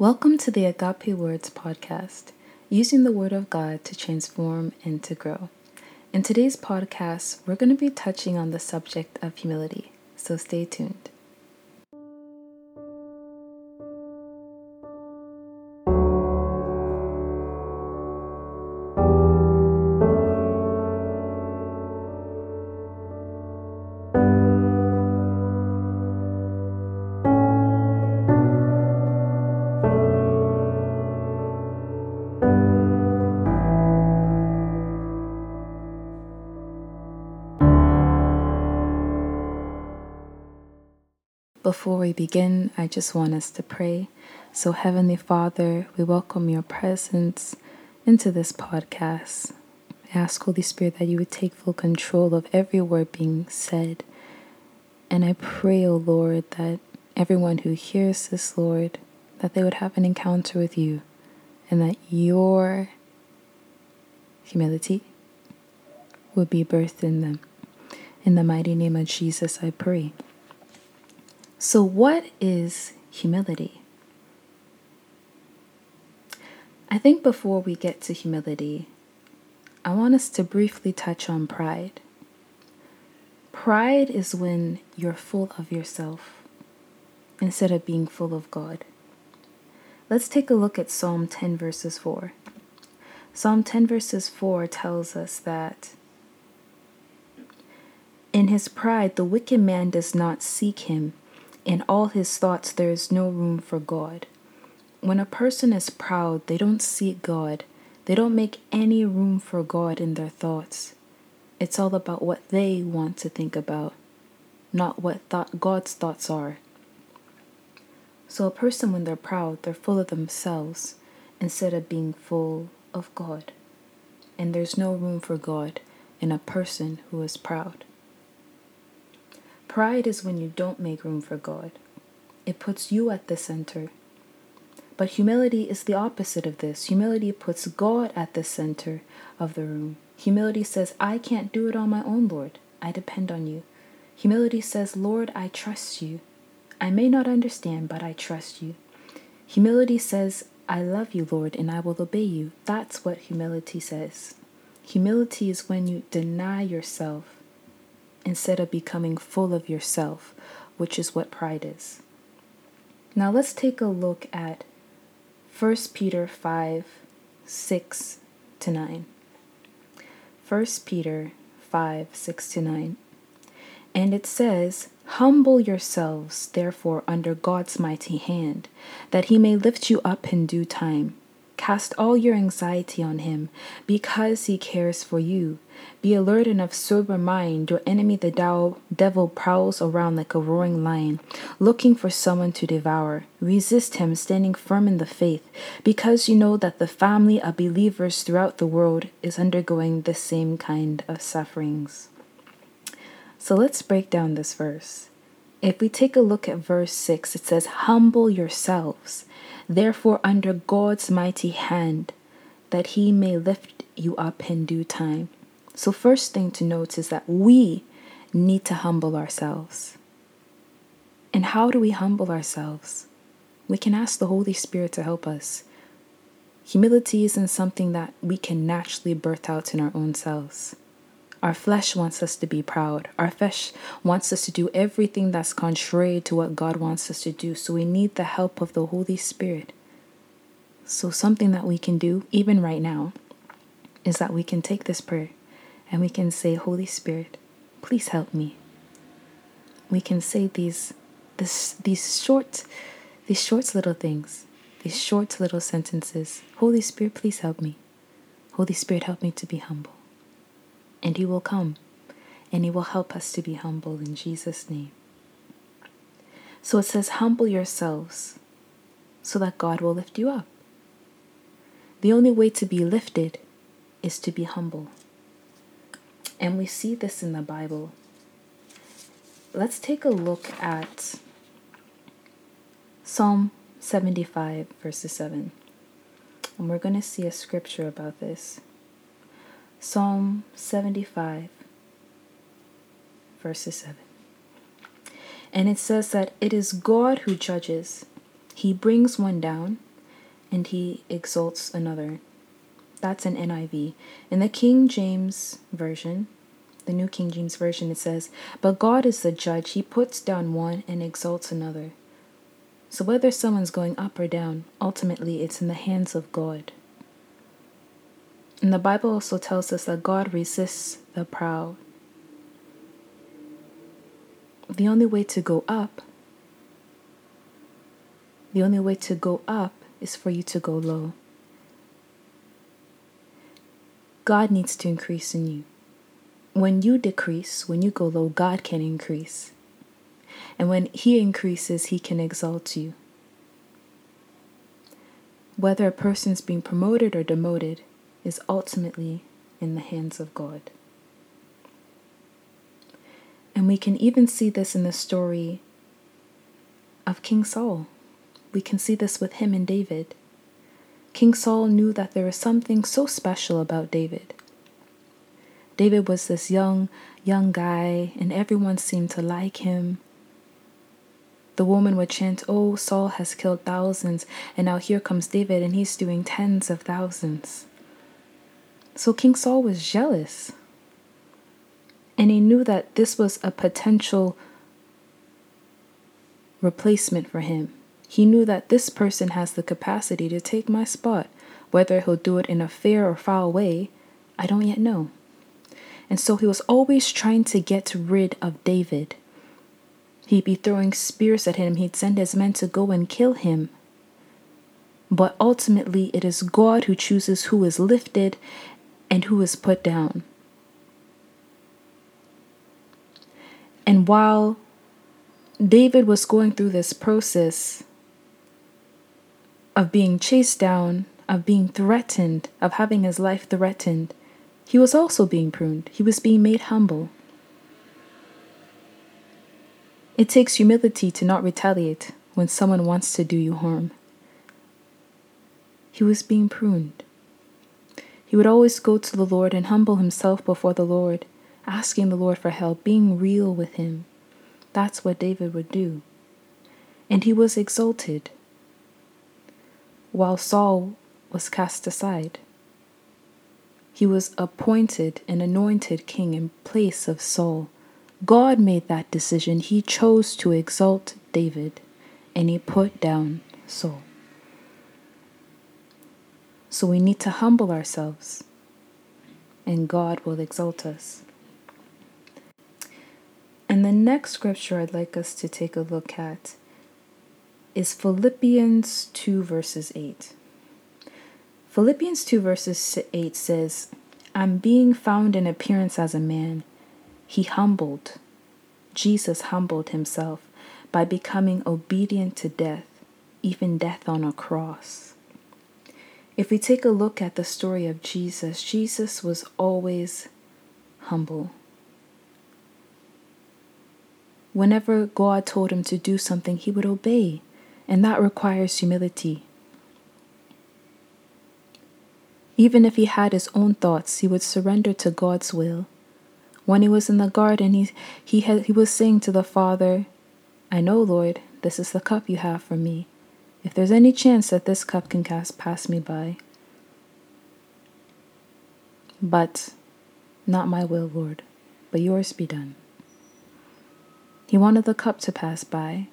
Welcome to the Agape Words podcast, using the Word of God to transform and to grow. In today's podcast, we're going to be touching on the subject of humility, so stay tuned. Before we begin, I just want us to pray. So, Heavenly Father, we welcome your presence into this podcast. I ask, Holy Spirit, that you would take full control of every word being said. And I pray, O oh Lord, that everyone who hears this, Lord, that they would have an encounter with you and that your humility would be birthed in them. In the mighty name of Jesus, I pray. So, what is humility? I think before we get to humility, I want us to briefly touch on pride. Pride is when you're full of yourself instead of being full of God. Let's take a look at Psalm 10, verses 4. Psalm 10, verses 4 tells us that in his pride, the wicked man does not seek him in all his thoughts, there is no room for God. When a person is proud, they don't seek God. They don't make any room for God in their thoughts. It's all about what they want to think about, not what thought God's thoughts are. So, a person, when they're proud, they're full of themselves instead of being full of God. And there's no room for God in a person who is proud. Pride is when you don't make room for God, it puts you at the center. But humility is the opposite of this. Humility puts God at the center of the room. Humility says, I can't do it on my own, Lord. I depend on you. Humility says, Lord, I trust you. I may not understand, but I trust you. Humility says, I love you, Lord, and I will obey you. That's what humility says. Humility is when you deny yourself instead of becoming full of yourself, which is what pride is. Now let's take a look at 1 Peter 5 6 to 9. 1 Peter 5 6 to 9. And it says, Humble yourselves, therefore, under God's mighty hand, that he may lift you up in due time. Cast all your anxiety on him, because he cares for you. Be alert and of sober mind. Your enemy, the devil, prowls around like a roaring lion, looking for someone to devour. Resist him, standing firm in the faith, because you know that the family of believers throughout the world is undergoing the same kind of sufferings. So let's break down this verse. If we take a look at verse 6, it says, Humble yourselves therefore under God's mighty hand, that he may lift you up in due time. So, first thing to note is that we need to humble ourselves. And how do we humble ourselves? We can ask the Holy Spirit to help us. Humility isn't something that we can naturally birth out in our own selves. Our flesh wants us to be proud. Our flesh wants us to do everything that's contrary to what God wants us to do. So we need the help of the Holy Spirit. So, something that we can do, even right now, is that we can take this prayer and we can say, Holy Spirit, please help me. We can say these, this, these short, these short little things, these short little sentences. Holy Spirit, please help me. Holy Spirit, help me to be humble and He will come and He will help us to be humble in Jesus' name. So it says, Humble yourselves so that God will lift you up. The only way to be lifted is to be humble. And we see this in the Bible. Let's take a look at Psalm 75, verses 7. And we're going to see a scripture about this. Psalm 75, verses 7. And it says that it is God who judges. He brings one down, and he exalts another. That's an NIV. In the King James Version, the New King James Version, it says, But God is the judge. He puts down one and exalts another. So whether someone's going up or down, ultimately it's in the hands of God. And the Bible also tells us that God resists the proud. The only way to go up, the only way to go up is for you to go low. God needs to increase in you. When you decrease, when you go low, God can increase. And when He increases, He can exalt you. Whether a person's being promoted or demoted is ultimately in the hands of God. And we can even see this in the story of King Saul. We can see this with him and David. King Saul knew that there was something so special about David. David was this young, young guy, and everyone seemed to like him. The woman would chant, Oh, Saul has killed thousands, and now here comes David, and he's doing tens of thousands. So King Saul was jealous. And he knew that this was a potential replacement for him. He knew that this person has the capacity to take my spot. Whether he'll do it in a fair or foul way, I don't yet know. And so he was always trying to get rid of David. He'd be throwing spears at him, he'd send his men to go and kill him. But ultimately, it is God who chooses who is lifted and who is put down. And while David was going through this process of being chased down, of being threatened, of having his life threatened, he was also being pruned. He was being made humble. It takes humility to not retaliate when someone wants to do you harm. He was being pruned. He would always go to the Lord and humble himself before the Lord, asking the Lord for help, being real with him. That's what David would do. And he was exalted, while Saul was cast aside. He was appointed and anointed king in place of Saul. God made that decision. He chose to exalt David and he put down Saul. So we need to humble ourselves, and God will exalt us. And the next scripture I'd like us to take a look at is Philippians 2, verses 8. Philippians 2, verses 8 says, I'm being found in appearance as a man. He humbled. Jesus humbled himself by becoming obedient to death, even death on a cross. If we take a look at the story of Jesus, Jesus was always humble. Whenever God told him to do something, he would obey, and that requires humility. Even if he had his own thoughts, he would surrender to God's will. When he was in the garden, he, he, had, he was saying to the Father, I know, Lord, this is the cup you have for me. If there's any chance that this cup can cast pass me by. But not my will, Lord, but yours be done. He wanted the cup to pass by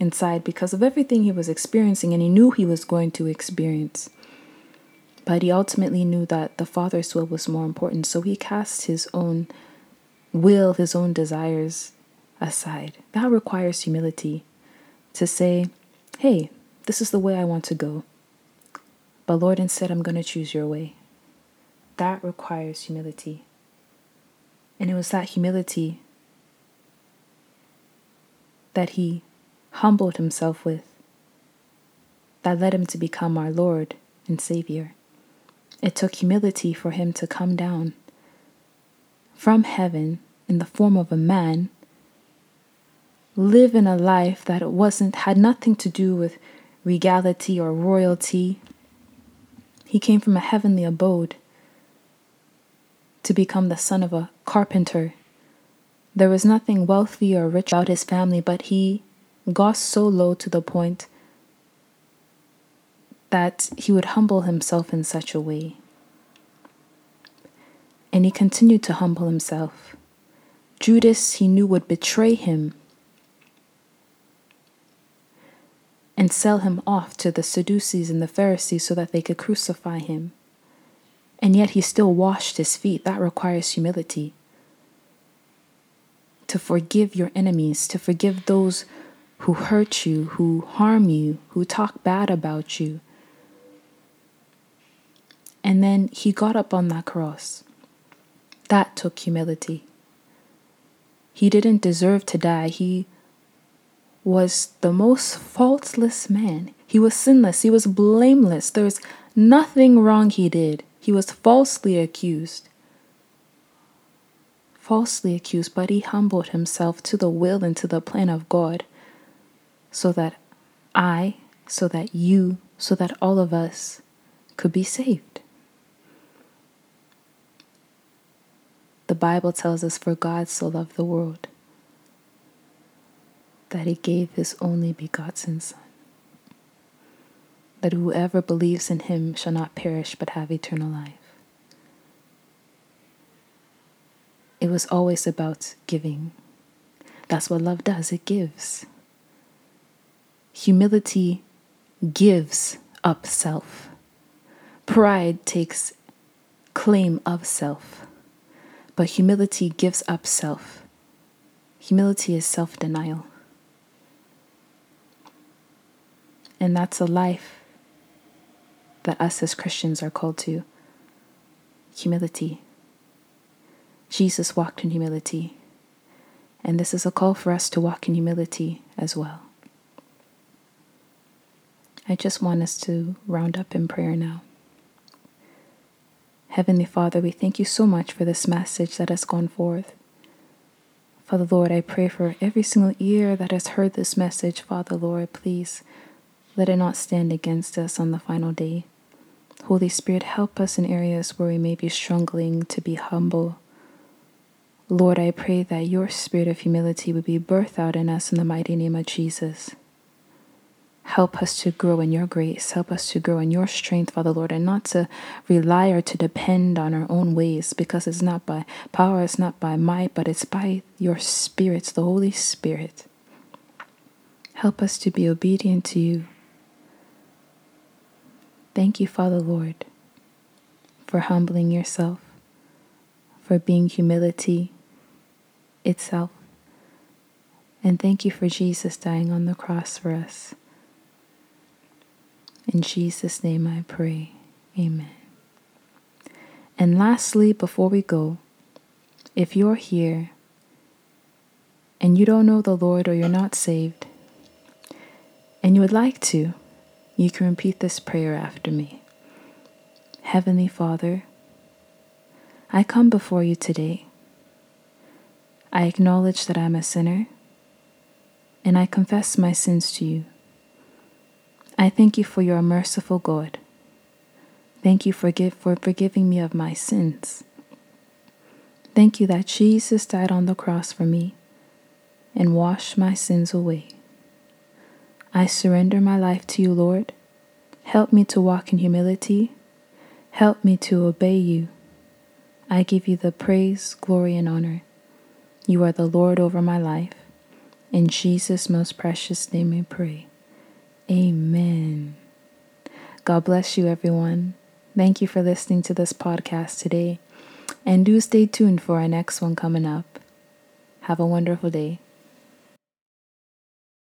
inside because of everything he was experiencing, and he knew he was going to experience. But he ultimately knew that the Father's will was more important, so he cast his own will, his own desires aside. That requires humility to say, hey, this is the way I want to go. But Lord, instead, I'm going to choose your way. That requires humility. And it was that humility that he humbled himself with that led him to become our Lord and Savior. It took humility for him to come down from heaven in the form of a man, live in a life that wasn't had nothing to do with regality or royalty. He came from a heavenly abode to become the son of a carpenter. There was nothing wealthy or rich about his family, but he got so low to the point that he would humble himself in such a way. And he continued to humble himself. Judas, he knew, would betray him and sell him off to the Sadducees and the Pharisees so that they could crucify him. And yet he still washed his feet. That requires humility. To forgive your enemies, to forgive those who hurt you, who harm you, who talk bad about you. And then he got up on that cross. That took humility. He didn't deserve to die. He was the most faultless man. He was sinless. He was blameless. There's nothing wrong he did. He was falsely accused. Falsely accused, but he humbled himself to the will and to the plan of God so that I, so that you, so that all of us could be saved. The Bible tells us, For God so loved the world that he gave his only begotten Son, that whoever believes in him shall not perish but have eternal life. It was always about giving. That's what love does, it gives. Humility gives up self. Pride takes claim of self, but humility gives up self. Humility is self denial. And that's a life that us as Christians are called to humility. Jesus walked in humility, and this is a call for us to walk in humility as well. I just want us to round up in prayer now. Heavenly Father, we thank you so much for this message that has gone forth. Father Lord, I pray for every single ear that has heard this message. Father Lord, please let it not stand against us on the final day. Holy Spirit, help us in areas where we may be struggling to be humble. Lord, I pray that your spirit of humility would be birthed out in us in the mighty name of Jesus. Help us to grow in your grace. Help us to grow in your strength, Father Lord, and not to rely or to depend on our own ways because it's not by power, it's not by might, but it's by your Spirit, the Holy Spirit. Help us to be obedient to you. Thank you, Father Lord, for humbling yourself, for being humility itself. And thank you for Jesus dying on the cross for us. In Jesus' name I pray. Amen. And lastly, before we go, if you're here and you don't know the Lord or you're not saved, and you would like to, you can repeat this prayer after me. Heavenly Father, I come before you today. I acknowledge that I'm a sinner, and I confess my sins to you. I thank you for your merciful God. Thank you for, give, for forgiving me of my sins. Thank you that Jesus died on the cross for me and washed my sins away. I surrender my life to you, Lord. Help me to walk in humility. Help me to obey you. I give you the praise, glory, and honor. You are the Lord over my life. In Jesus' most precious name we pray. Amen. God bless you, everyone. Thank you for listening to this podcast today. And do stay tuned for our next one coming up. Have a wonderful day.